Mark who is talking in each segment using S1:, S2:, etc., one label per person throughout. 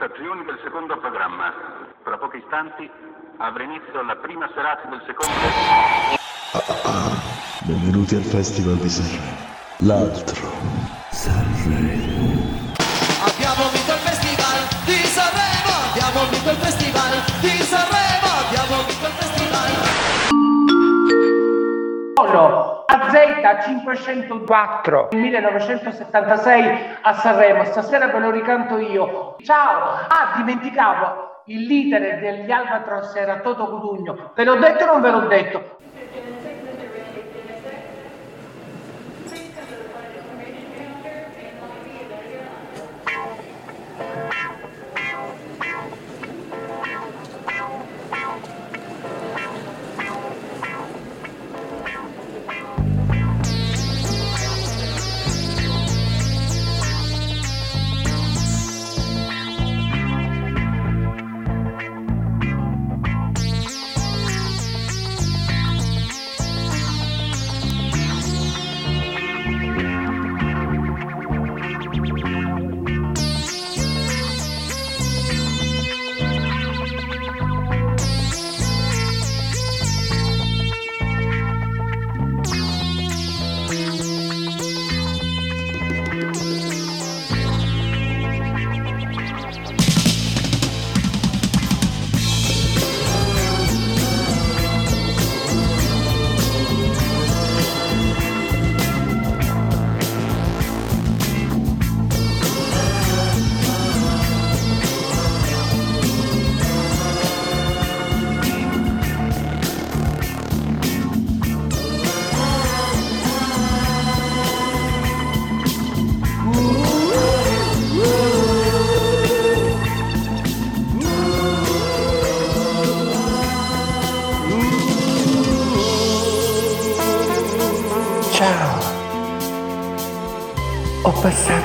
S1: Stazioni del secondo programma. Tra pochi istanti avrà inizio la prima serata del secondo...
S2: Benvenuti al Festival di Sanremo. L'altro. Sanremo.
S3: Abbiamo vinto il festival di Sanremo, abbiamo vinto il festival di Sanremo,
S4: Polo AZ504 1976 a Sanremo, stasera ve lo ricanto io. Ciao! Ah, dimenticavo, il leader degli Albatros era Toto Cutugno. Ve l'ho detto o non ve l'ho detto?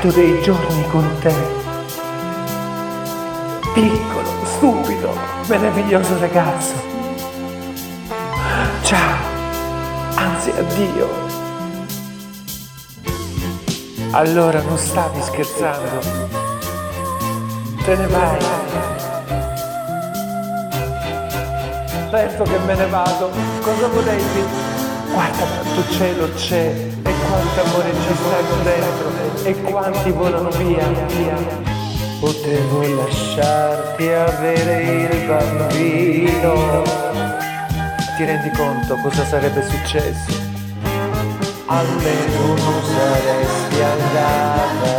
S5: Passato dei giorni con te. Piccolo, stupido, meraviglioso ragazzo. Ciao, anzi addio. Allora non stavi scherzando. Te ne vai. Certo che me ne vado. Cosa volevi? Guarda quanto cielo c'è e quanto amore ci stanno dentro e quanti volano via. Potevo lasciarti avere il bambino. Ti rendi conto cosa sarebbe successo? Almeno non saresti andata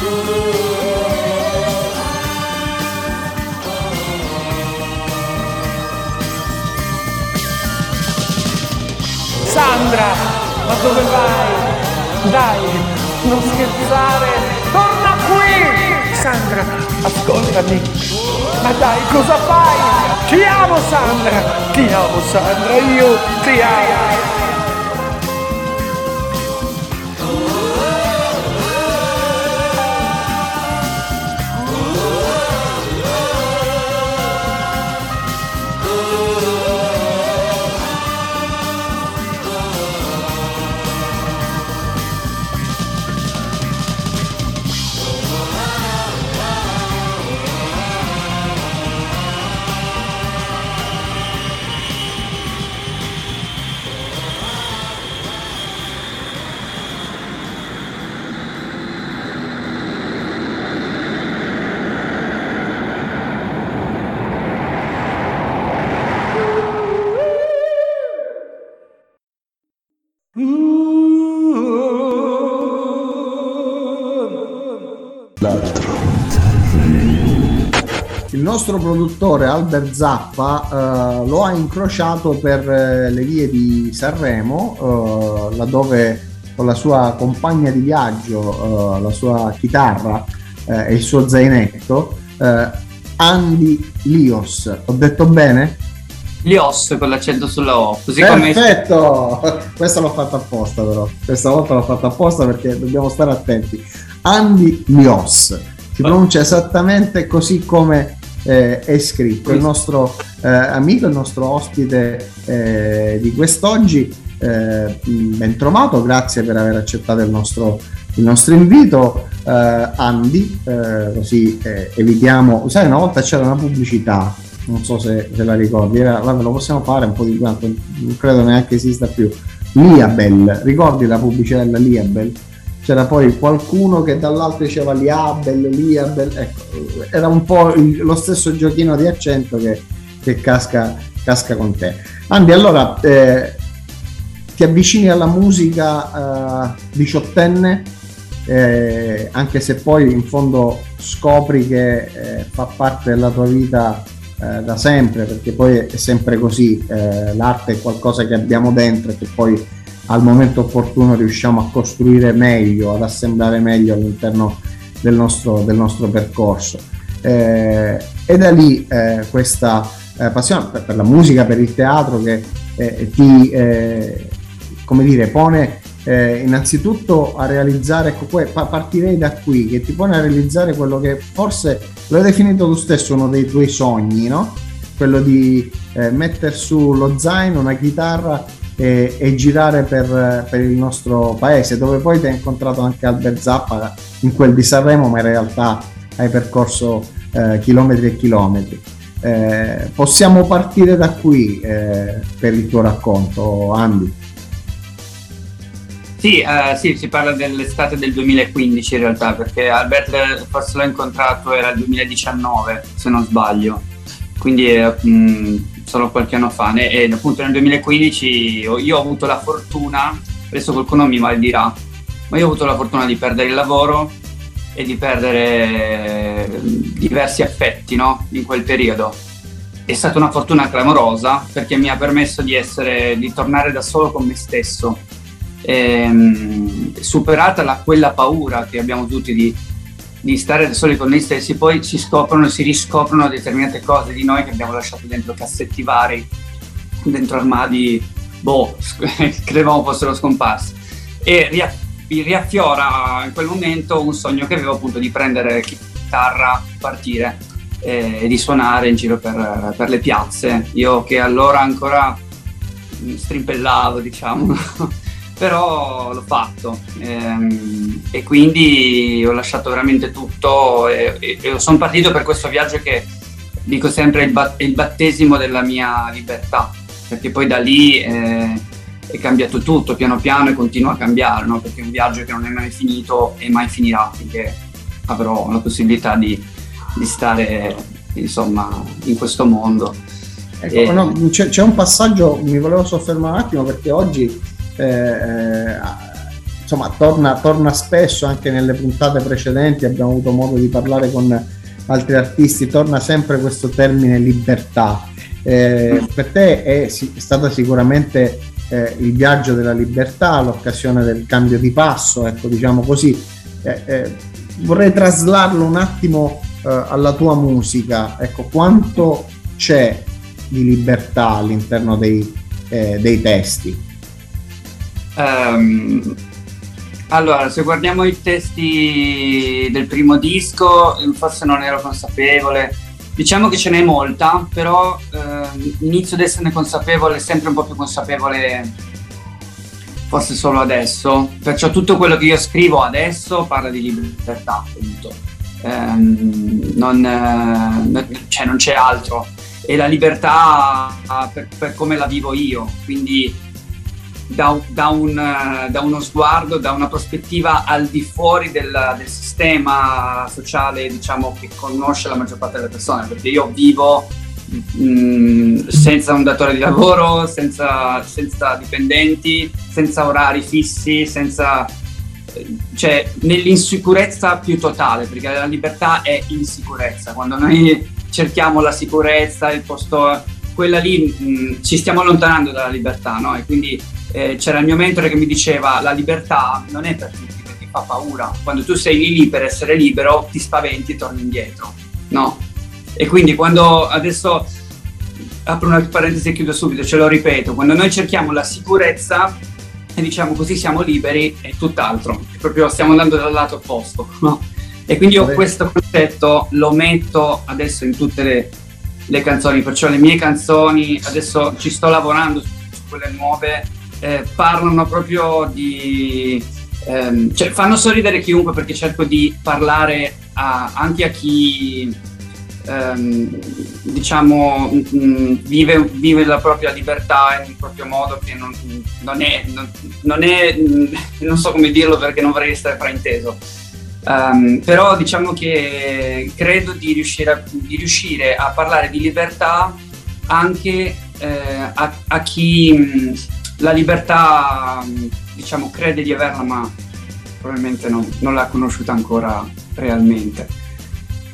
S5: Sandra, ma dove vai? Dai, non scherzare, torna qui! Sandra, ascoltami. Ma dai, cosa fai? Ti amo Sandra, ti amo Sandra, io ti amo.
S6: Il nostro produttore Albert Zappa eh, lo ha incrociato per eh, le vie di Sanremo, eh, laddove con la sua compagna di viaggio, eh, la sua chitarra, eh, e il suo zainetto, eh, Andy Lios. Ho detto bene?
S7: Lios con l'accento sulla O. Così
S6: Perfetto! Come... Questa l'ho fatta apposta però. Questa volta l'ho fatta apposta perché dobbiamo stare attenti. Andy Lios. Si pronuncia esattamente così come eh, è scritto. Il nostro eh, amico, il nostro ospite eh, di quest'oggi. Eh, ben trovato, grazie per aver accettato il nostro, il nostro invito. Uh, Andy, uh, così eh, evitiamo. Sai, una volta c'era una pubblicità, non so se, se la ricordi, era, vabbè, lo possiamo fare un po' di quanto, non credo neanche esista più. Liabel, ricordi la pubblicità della Liabel? C'era poi qualcuno che dall'alto diceva Liabel, Liabel, ecco, era un po' lo stesso giochino di accento che, che casca, casca, con te. Andy, allora eh, ti avvicini alla musica uh, diciottenne, eh, anche se poi in fondo scopri che eh, fa parte della tua vita eh, da sempre, perché poi è sempre così, eh, l'arte è qualcosa che abbiamo dentro e che poi al momento opportuno riusciamo a costruire meglio, ad assemblare meglio all'interno del nostro, del nostro percorso. Eh, e da lì eh, questa passione per, per, la musica, per il teatro che ti come dire, pone eh, innanzitutto a realizzare, ecco, partirei da qui, che ti pone a realizzare quello che forse lo hai definito tu stesso uno dei tuoi sogni, no? Quello di eh, mettere su lo zaino, una chitarra e, e girare per, per, il nostro paese, dove poi ti hai incontrato anche Albert Zappa in quel di Sanremo, ma in realtà hai percorso eh, chilometri e chilometri. Eh, possiamo partire da qui eh, per il tuo racconto, Andy.
S7: Sì, uh, sì, si parla dell'estate del 2015 in realtà, perché Albert forse l'ho incontrato era il 2019, se non sbaglio, quindi mh, solo qualche anno fa. E appunto nel 2015 io ho avuto la fortuna, adesso qualcuno mi maldirà, ma io ho avuto la fortuna di perdere il lavoro e di perdere diversi affetti no? in quel periodo. È stata una fortuna clamorosa perché mi ha permesso di, essere, di tornare da solo con me stesso ehm, superata la, quella paura che abbiamo tutti di, di stare da soli con noi stessi, poi si scoprono e si riscoprono determinate cose di noi che abbiamo lasciato dentro cassetti vari, dentro armadi, boh, credevamo fossero scomparsi. E ria- riaffiora in quel momento un sogno che avevo appunto di prendere chitarra, partire eh, e di suonare in giro per, per le piazze. Io che allora ancora strimpellavo, diciamo, però l'ho fatto. Ehm, e quindi ho lasciato veramente tutto e, e, e sono partito per questo viaggio che dico sempre il, bat- il battesimo della mia libertà. Perché poi da lì eh, è cambiato tutto piano piano e continua a cambiare no? perché è un viaggio che non è mai finito e mai finirà finché avrò la possibilità di, di stare insomma in questo mondo.
S6: Ecco, no, c'è, c'è un passaggio mi volevo soffermare un attimo perché oggi insomma torna, torna, spesso anche nelle puntate precedenti, abbiamo avuto modo di parlare con altri artisti, torna sempre questo termine libertà. Eh, per te è, è stata sicuramente eh, il viaggio della libertà, l'occasione del cambio di passo, ecco diciamo così. Eh, eh, vorrei traslarlo un attimo eh, alla tua musica, ecco quanto c'è di libertà all'interno dei, dei testi.
S7: Um, allora, se guardiamo i testi del primo disco, forse non ero consapevole. Diciamo che ce n'è molta, però eh, inizio ad esserne consapevole, sempre un po' più consapevole, forse solo adesso. Perciò tutto quello che io scrivo adesso parla di libertà, appunto. Eh, non, eh, cioè non c'è altro. E la libertà per, per come la vivo io, quindi da, da, un, da, uno sguardo, da una prospettiva al di fuori del, del, sistema sociale diciamo, che conosce la maggior parte delle persone, perché io vivo mm, senza un datore di lavoro, senza, senza dipendenti, senza orari fissi, senza, cioè nell'insicurezza più totale, perché la libertà è insicurezza. Quando noi cerchiamo la sicurezza, il posto, quella lì mh, mm, ci stiamo allontanando dalla libertà, no? E quindi eh, c'era il mio mentore che mi diceva la libertà non è per tutti, perché fa paura. Quando tu sei lì per essere libero, ti spaventi e torni indietro, no? E quindi quando adesso apro una parentesi e chiudo subito, ce lo ripeto, quando noi cerchiamo la sicurezza e diciamo così siamo liberi è tutt'altro, è proprio stiamo andando dal lato opposto, no? E quindi io questo concetto lo metto adesso in tutte le, le canzoni, perciò le mie canzoni, adesso ci sto lavorando su quelle nuove, eh, parlano proprio di... Ehm, cioè fanno sorridere chiunque perché cerco di parlare a, anche a chi ehm, diciamo mh, mm, vive, vive, la propria libertà in un proprio modo che non, non è, non, non, è, non so come dirlo perché non vorrei essere frainteso. Um, però diciamo che credo di riuscire a, di riuscire a parlare di libertà anche eh, a, a, chi mh, la libertà diciamo crede di averla ma probabilmente non, non l'ha conosciuta ancora realmente.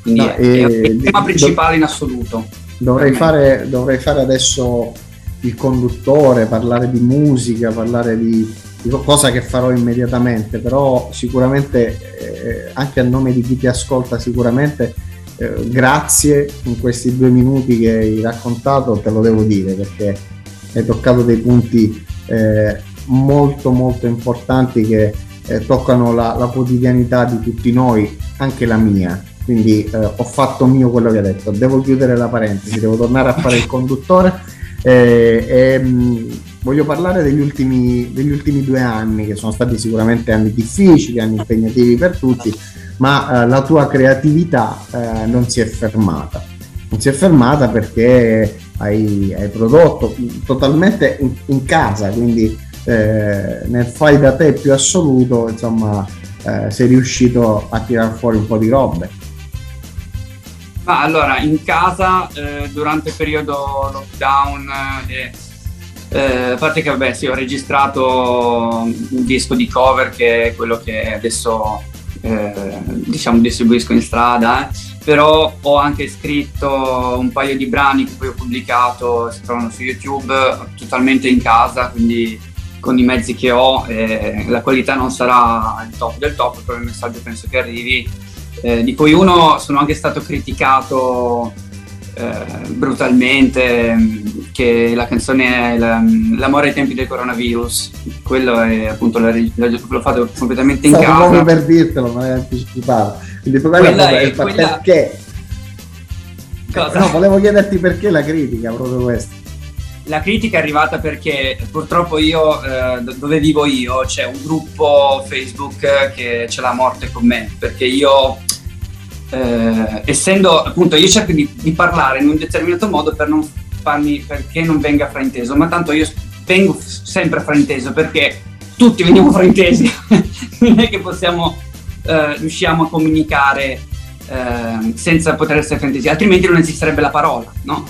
S7: Quindi no, è, è, il tema principale in assoluto.
S6: Dovrei fare, dovrei fare adesso il conduttore, parlare di musica, parlare di, cosa che farò immediatamente, però sicuramente eh, anche a nome di chi ti ascolta sicuramente eh, grazie in questi due minuti che hai raccontato, te lo devo dire perché hai toccato dei punti eh, molto molto importanti che eh, toccano la, la, quotidianità di tutti noi, anche la mia. Quindi eh, ho fatto mio quello che hai detto, devo chiudere la parentesi, devo tornare a fare il conduttore. Eh, e, mh, voglio parlare degli ultimi, degli ultimi, due anni, che sono stati sicuramente anni difficili, anni impegnativi per tutti, ma eh, la tua creatività eh, non si è fermata. Non si è fermata perché hai, hai prodotto totalmente in, in casa, quindi eh, nel fai da te più assoluto, insomma, eh, sei riuscito a tirar fuori un po' di robe.
S7: Ma allora, in casa, eh, durante il periodo lockdown, eh, eh, a parte che vabbè sì ho registrato un disco di cover che è quello che adesso eh, diciamo distribuisco in strada eh. però ho anche scritto un paio di brani che poi ho pubblicato si trovano su youtube totalmente in casa quindi con i mezzi che ho la qualità non sarà il top del top però il messaggio penso che arrivi eh, di cui uno sono anche stato criticato eh, brutalmente che la canzone è la, L'amore ai tempi del coronavirus. Quello è appunto la, la, l'ho fatto completamente in Stavo casa.
S6: proprio per dirtelo ma hai anticipato quindi quella è, quella... perché? Cosa? no volevo chiederti perché la critica proprio questa
S7: la critica è arrivata perché purtroppo io, eh, dove vivo io, c'è un gruppo Facebook che c'è la morte con me, perché io eh, essendo appunto io cerco di, di, parlare in un determinato modo per non farmi perché non venga frainteso, ma tanto io vengo sempre frainteso perché tutti veniamo fraintesi, non è che possiamo eh, riusciamo a comunicare eh, senza poter essere fraintesi, altrimenti non esisterebbe la parola, no?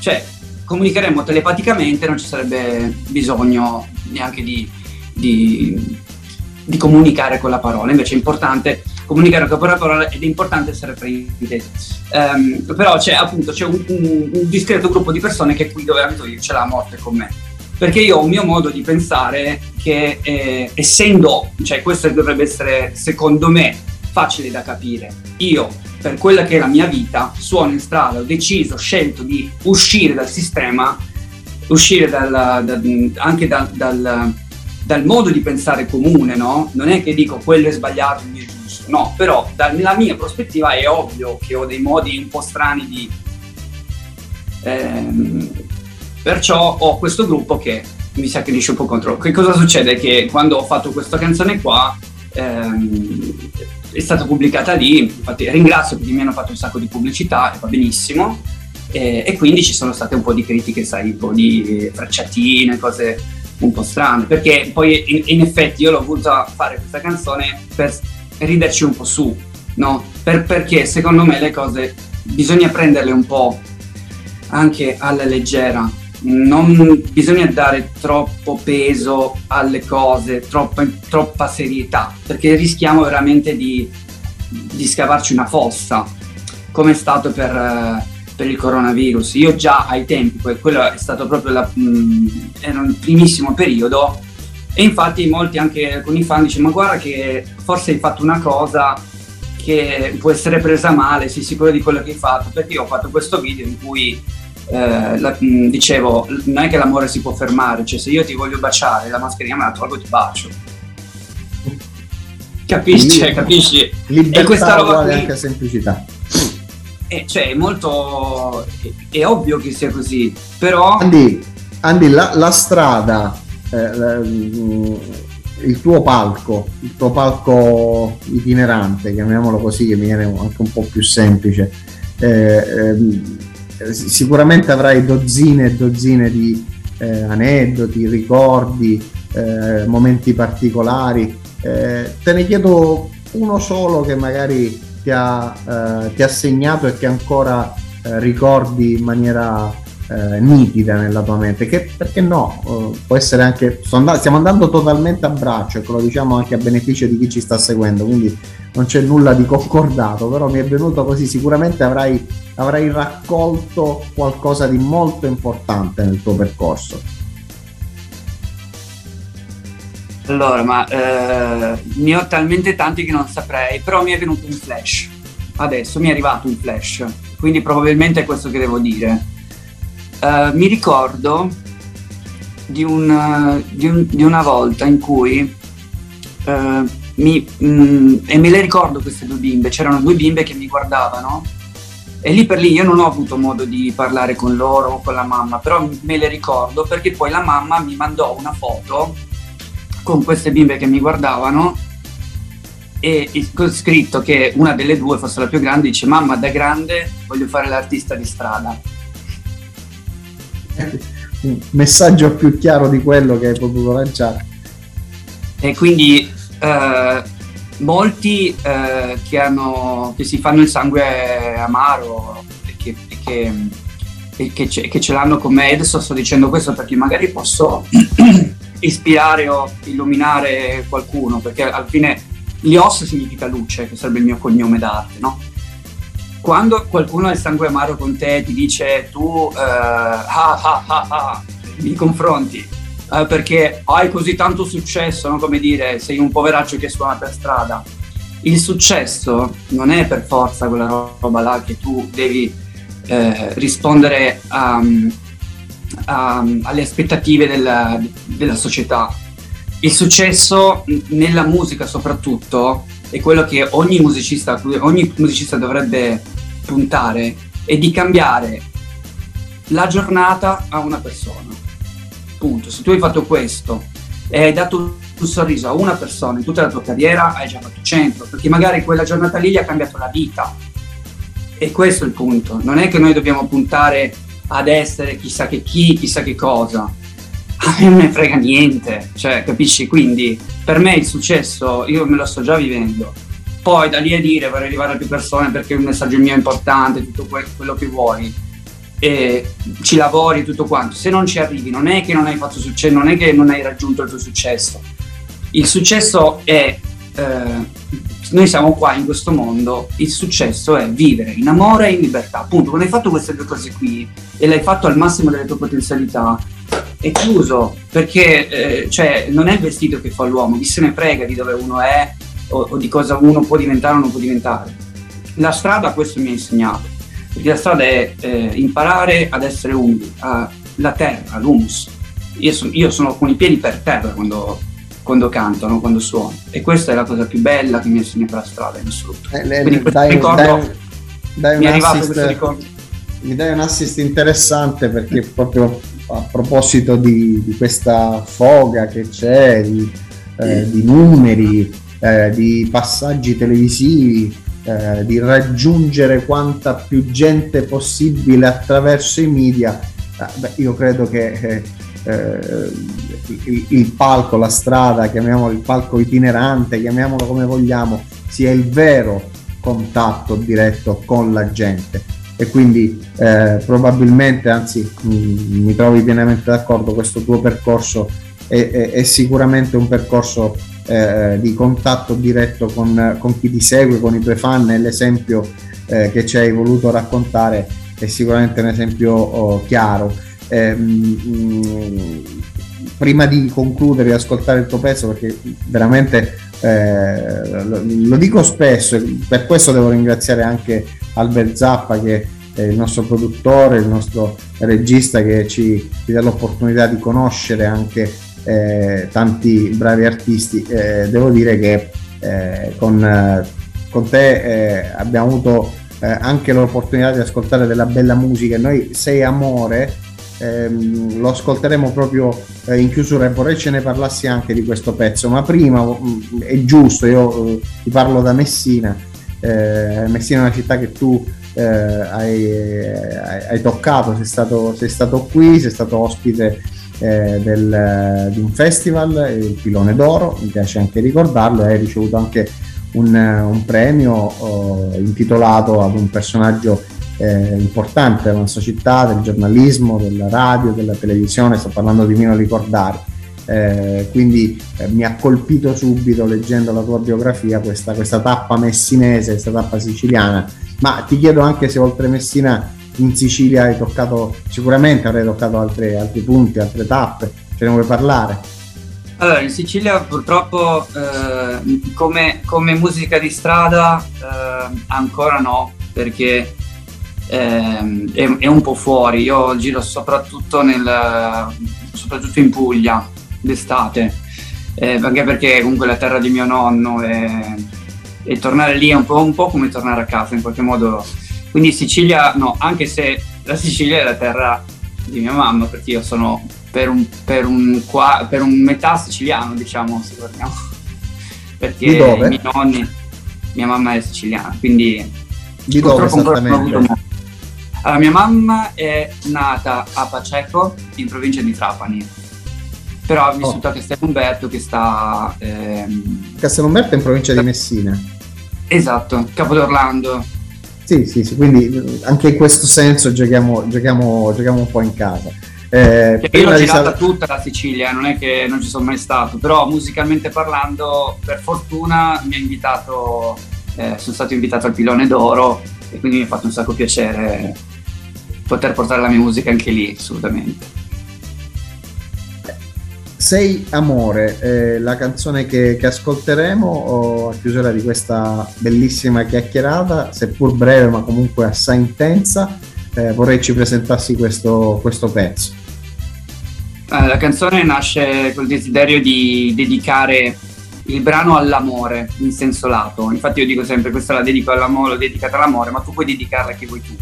S7: Cioè comunicheremmo telepaticamente, non ci sarebbe bisogno neanche di, di, di comunicare con la parola, invece è importante comunicare la parola ed è importante essere presente. Um, però c'è appunto c'è un, un, un, discreto gruppo di persone che qui dove abito io ce l'ha a morte con me. Perché io ho un mio modo di pensare che eh, essendo, cioè questo dovrebbe essere secondo me facile da capire. Io, per quella che è la mia vita, suono in strada, ho deciso, ho scelto di uscire dal sistema, uscire dal, da, anche dal, dal, dal, modo di pensare comune, no? Non è che dico quello è sbagliato, no, però dalla mia prospettiva è ovvio che ho dei modi un po' strani di... Ehm, perciò ho questo gruppo che mi sacrificia un po' contro. Che cosa succede? Che quando ho fatto questa canzone qua ehm, è stata pubblicata lì, infatti ringrazio perché mi hanno fatto un sacco di pubblicità e va benissimo. E, e, quindi ci sono state un po' di critiche, sai, un po' di frecciatine, cose un po' strane, perché poi in, in effetti io l'ho voluta fare questa canzone per riderci un po' su, no? Per, perché secondo me le cose bisogna prenderle un po' anche alla leggera, non bisogna dare troppo peso alle cose, troppa, troppa serietà, perché rischiamo veramente di, di scavarci una fossa, come è stato per, per, il coronavirus. Io già ai tempi, quello è stato proprio la, mh, era un primissimo periodo, E infatti molti anche alcuni fan dicono ma guarda che forse hai fatto una cosa che può essere presa male, sei sicuro di quello che hai fatto, perché io ho fatto questo video in cui eh, la, dicevo non è che l'amore si può fermare, cioè se io ti voglio baciare la mascherina me la tolgo e ti bacio. Capisci?
S6: Quindi,
S7: capisci?
S6: Libertà
S7: e questa roba qui,
S6: anche semplicità.
S7: eh, cioè, è molto... È, è ovvio che sia così, però...
S6: Andy, Andy, la, la strada, il tuo palco, il tuo palco itinerante, chiamiamolo così, che mi viene anche un po' più semplice, eh, ehm, eh, sicuramente avrai dozzine e dozzine di eh, aneddoti, ricordi, eh, momenti particolari. Eh, te ne chiedo uno solo che magari ti ha, eh, ti ha segnato e che ancora eh, ricordi in maniera eh, nitida nella tua mente. Che, perché no? Eh, può essere anche. stiamo andando totalmente a braccio, ecco, lo diciamo anche a beneficio di chi ci sta seguendo, quindi non c'è nulla di concordato, però mi è venuto così. Sicuramente avrai, avrai raccolto qualcosa di molto importante nel tuo percorso.
S7: Allora, ma eh, ne ho talmente tanti che non saprei, però mi è venuto un flash. Adesso mi è arrivato un flash, quindi probabilmente è questo che devo dire. Eh, mi ricordo di, un, di, un- di una volta in cui eh, mi, mm, e me le ricordo queste due bimbe, c'erano due bimbe che mi guardavano e lì per lì io non ho avuto modo di parlare con loro o con la mamma, però me le ricordo perché poi la mamma mi mandò una foto con queste bimbe che mi guardavano e con scritto che una delle due, forse la più grande, dice mamma da grande voglio fare l'artista di strada.
S6: Un messaggio più chiaro di quello che hai potuto lanciare.
S7: E quindi eh, molti eh, che, hanno, che si fanno il sangue amaro e che, che, che ce, che ce l'hanno con me, adesso sto dicendo questo perché magari posso ispirare o illuminare qualcuno, perché alla fine Lios significa luce, che sarebbe il mio cognome d'arte, no? Quando qualcuno ha il sangue amaro con te ti dice tu eh, ah, ah, ah, ah, mi confronti eh, perché hai così tanto successo, no? come dire, sei un poveraccio che suona per strada. Il successo non è per forza quella roba là che tu devi eh, rispondere a- a- alle aspettative della, della società. Il successo nella musica soprattutto è quello che ogni musicista, ogni musicista dovrebbe puntare, è di cambiare la giornata a una persona punto. Se tu hai fatto questo e hai dato un sorriso a una persona in tutta la tua carriera, hai già fatto 100, perché magari quella giornata lì gli ha cambiato la vita. E questo è il punto. Non è che noi dobbiamo puntare ad essere chissà che chi, chissà che cosa. A me non ne frega niente, cioè, capisci? Quindi per me il successo io me lo sto già vivendo. Poi da lì a dire vorrei arrivare a più persone perché un messaggio mio è importante, tutto que- quello che vuoi e ci lavori tutto quanto. Se non ci arrivi, non è che non hai fatto successo, non è che non hai raggiunto il tuo successo. Il successo è, eh, noi siamo qua in questo mondo, il successo è vivere in amore e in libertà. Appunto, quando hai fatto queste due cose qui e l'hai fatto al massimo delle tue potenzialità, è chiuso perché eh, cioè, non è il vestito che fa l'uomo, chi se ne frega di dove uno è o, o di cosa uno può diventare o non può diventare. La strada questo mi ha insegnato perché la strada è eh, imparare ad essere umili, la terra, l'humus. Io, son- io sono con i piedi per terra quando, quando canto, no? quando suono. E questa è la cosa più bella che mi ha insegnato la strada in assoluto.
S6: Eh, le-
S7: Quindi
S6: dai-
S7: ricordo
S6: dai- dai un
S7: mi è arrivato
S6: assist-
S7: questo ricordo.
S6: mi dai un assist interessante perché proprio a proposito di, di questa foga che c'è, di, eh, di numeri, eh, di passaggi televisivi, eh, di raggiungere quanta più gente possibile attraverso i media, eh, beh, io credo che eh, eh, il, il palco, la strada, chiamiamolo il palco itinerante, chiamiamolo come vogliamo, sia il vero contatto diretto con la gente e quindi eh, probabilmente, anzi mh, mi trovi pienamente d'accordo, questo tuo percorso è, è- è sicuramente un percorso eh, di contatto diretto con, con chi ti segue, con i tuoi fan e l'esempio eh, che ci hai voluto raccontare è sicuramente un esempio oh, chiaro. Ehm, mh, prima di concludere e ascoltare il tuo pezzo, perché veramente eh, lo, lo, dico spesso, e per questo devo ringraziare anche Albert Zappa che è il nostro produttore, il nostro regista che ci, ci dà l'opportunità di conoscere anche eh, tanti bravi artisti. Eh, devo dire che eh, con, con, te eh, abbiamo avuto eh, anche l'opportunità di ascoltare della bella musica. Noi Sei Amore ehm, lo ascolteremo proprio eh, in chiusura e vorrei ce ne parlassi anche di questo pezzo, ma prima mh, mm, è giusto, io ti parlo da Messina. Messina è una città che tu eh, hai, hai, hai, toccato, sei stato, sei stato, qui, sei stato ospite eh, del, di un festival, il Pilone d'Oro, mi piace anche ricordarlo, hai ricevuto anche un, un premio eh, intitolato ad un personaggio eh, importante della nostra città, del giornalismo, della radio, della televisione, sto parlando di Mino Ricordare. Eh, quindi eh, mi ha colpito subito leggendo la tua biografia questa, questa tappa messinese, questa tappa siciliana ma ti chiedo anche se oltre Messina in Sicilia hai toccato, sicuramente avrai toccato altre, altri punti, altre tappe, ce ne vuoi parlare?
S7: Allora, in Sicilia purtroppo eh, come, come, musica di strada eh, ancora no, perché eh, è, è, un po' fuori. Io giro soprattutto, nel, soprattutto in Puglia d'estate, eh, anche perché comunque è la terra di mio nonno e e tornare lì è un po', un po' come tornare a casa in qualche modo. Quindi Sicilia, no, anche se la Sicilia è la terra di mia mamma, perché io sono per un, per un, qua, per un metà siciliano, diciamo, se guardiamo. Perché i miei nonni, mia mamma è siciliana, quindi...
S6: Di dove esattamente?
S7: Allora, mia mamma è nata a Paceco, in provincia di Trapani, però ha vissuto oh. a Castelumberto che sta...
S6: Ehm... Castelumberto è in provincia di Messina.
S7: Esatto, Capo d'Orlando.
S6: Sì, sì, sì, quindi anche in questo senso giochiamo, giochiamo, giochiamo un po' in casa.
S7: Eh, io l'ho girata sal- tutta la Sicilia, non è che non ci sono mai stato, però musicalmente parlando, per fortuna mi ha invitato, eh, sono stato invitato al Pilone d'Oro e quindi mi ha fatto un sacco piacere poter portare la mia musica anche lì, assolutamente.
S6: Sei Amore, eh, la canzone che, che ascolteremo a chiusura di questa bellissima chiacchierata, seppur breve ma comunque assai intensa, eh, vorrei ci presentassi questo, questo pezzo.
S7: La canzone nasce col desiderio di dedicare il brano all'amore in senso lato. Infatti io dico sempre questa la dedico all'amore, l'ho dedicata all'amore, ma tu puoi dedicarla a chi vuoi tu.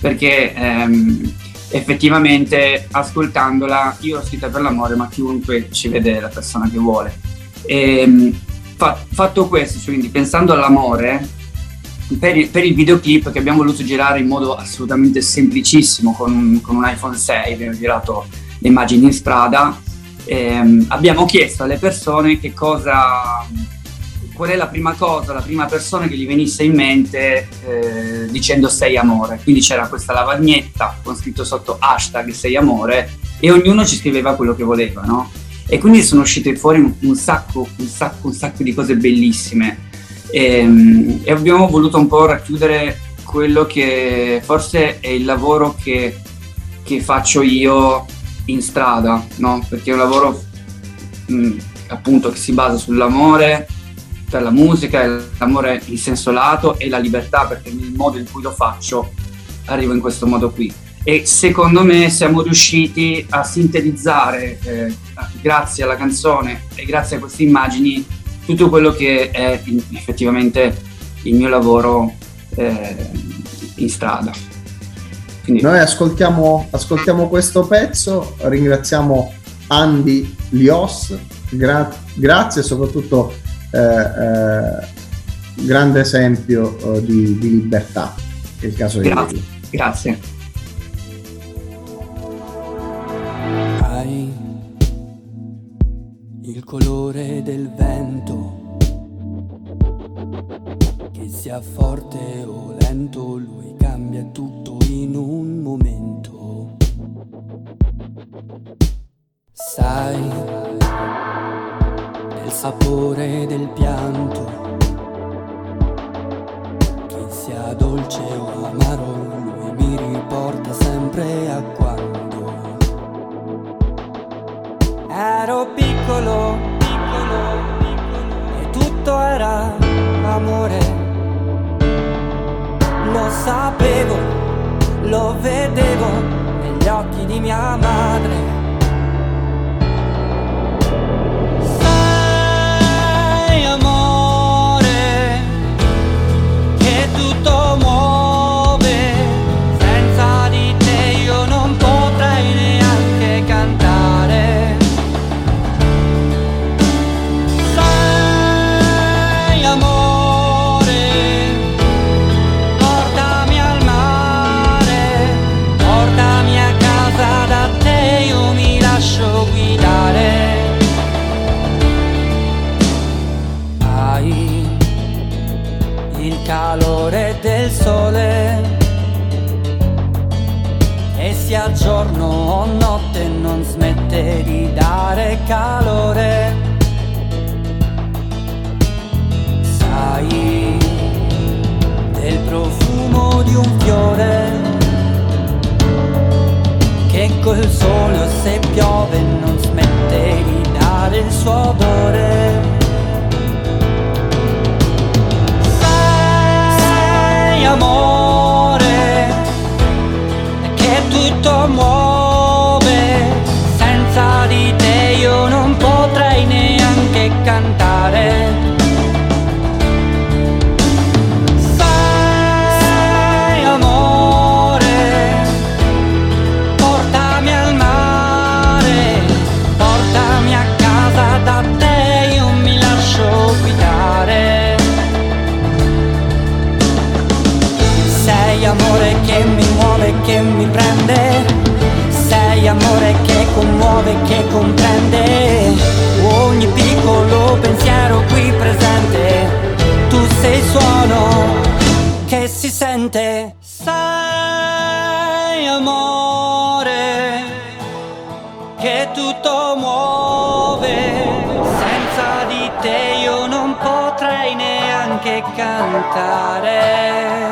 S7: Perché ehm, effettivamente ascoltandola io l'ho scritta per l'amore ma chiunque ci vede la persona che vuole. E, ehm, fa, fatto questo cioè, quindi pensando all'amore per il, per il, videoclip che abbiamo voluto girare in modo assolutamente semplicissimo con, con un iPhone 6 abbiamo girato le immagini in strada ehm, abbiamo chiesto alle persone che cosa qual è la prima cosa, la prima persona che gli venisse in mente eh, dicendo sei amore. Quindi c'era questa lavagnetta con scritto sotto hashtag sei amore e ognuno ci scriveva quello che voleva, no? E quindi sono uscite fuori un, sacco, un sacco, un sacco di cose bellissime. E, ehm, e abbiamo voluto un po' racchiudere quello che forse è il lavoro che, che faccio io in strada, no? Perché è un lavoro mh, appunto che si basa sull'amore, per la musica, l'amore in senso lato e la libertà, perché il modo in cui lo faccio arrivo in questo modo qui. E secondo me siamo riusciti a sintetizzare, eh, grazie alla canzone e grazie a queste immagini, tutto quello che è effettivamente il mio lavoro eh, in strada.
S6: Quindi... Noi ascoltiamo, ascoltiamo questo pezzo, ringraziamo Andy Lios, gra- grazie soprattutto grande esempio eh, di, di, libertà, è il caso
S7: Grazie. di Grazie.
S8: Hai il colore del vento, che sia forte o lento, lui cambia tutto in un momento. Sai sapore del pianto, che sia dolce o amaro, lui mi riporta sempre a quando ero piccolo, piccolo, piccolo e tutto era amore. Lo sapevo, lo vedevo negli occhi di mia madre sai amore che tutto muove, senza di te io non potrei neanche cantare.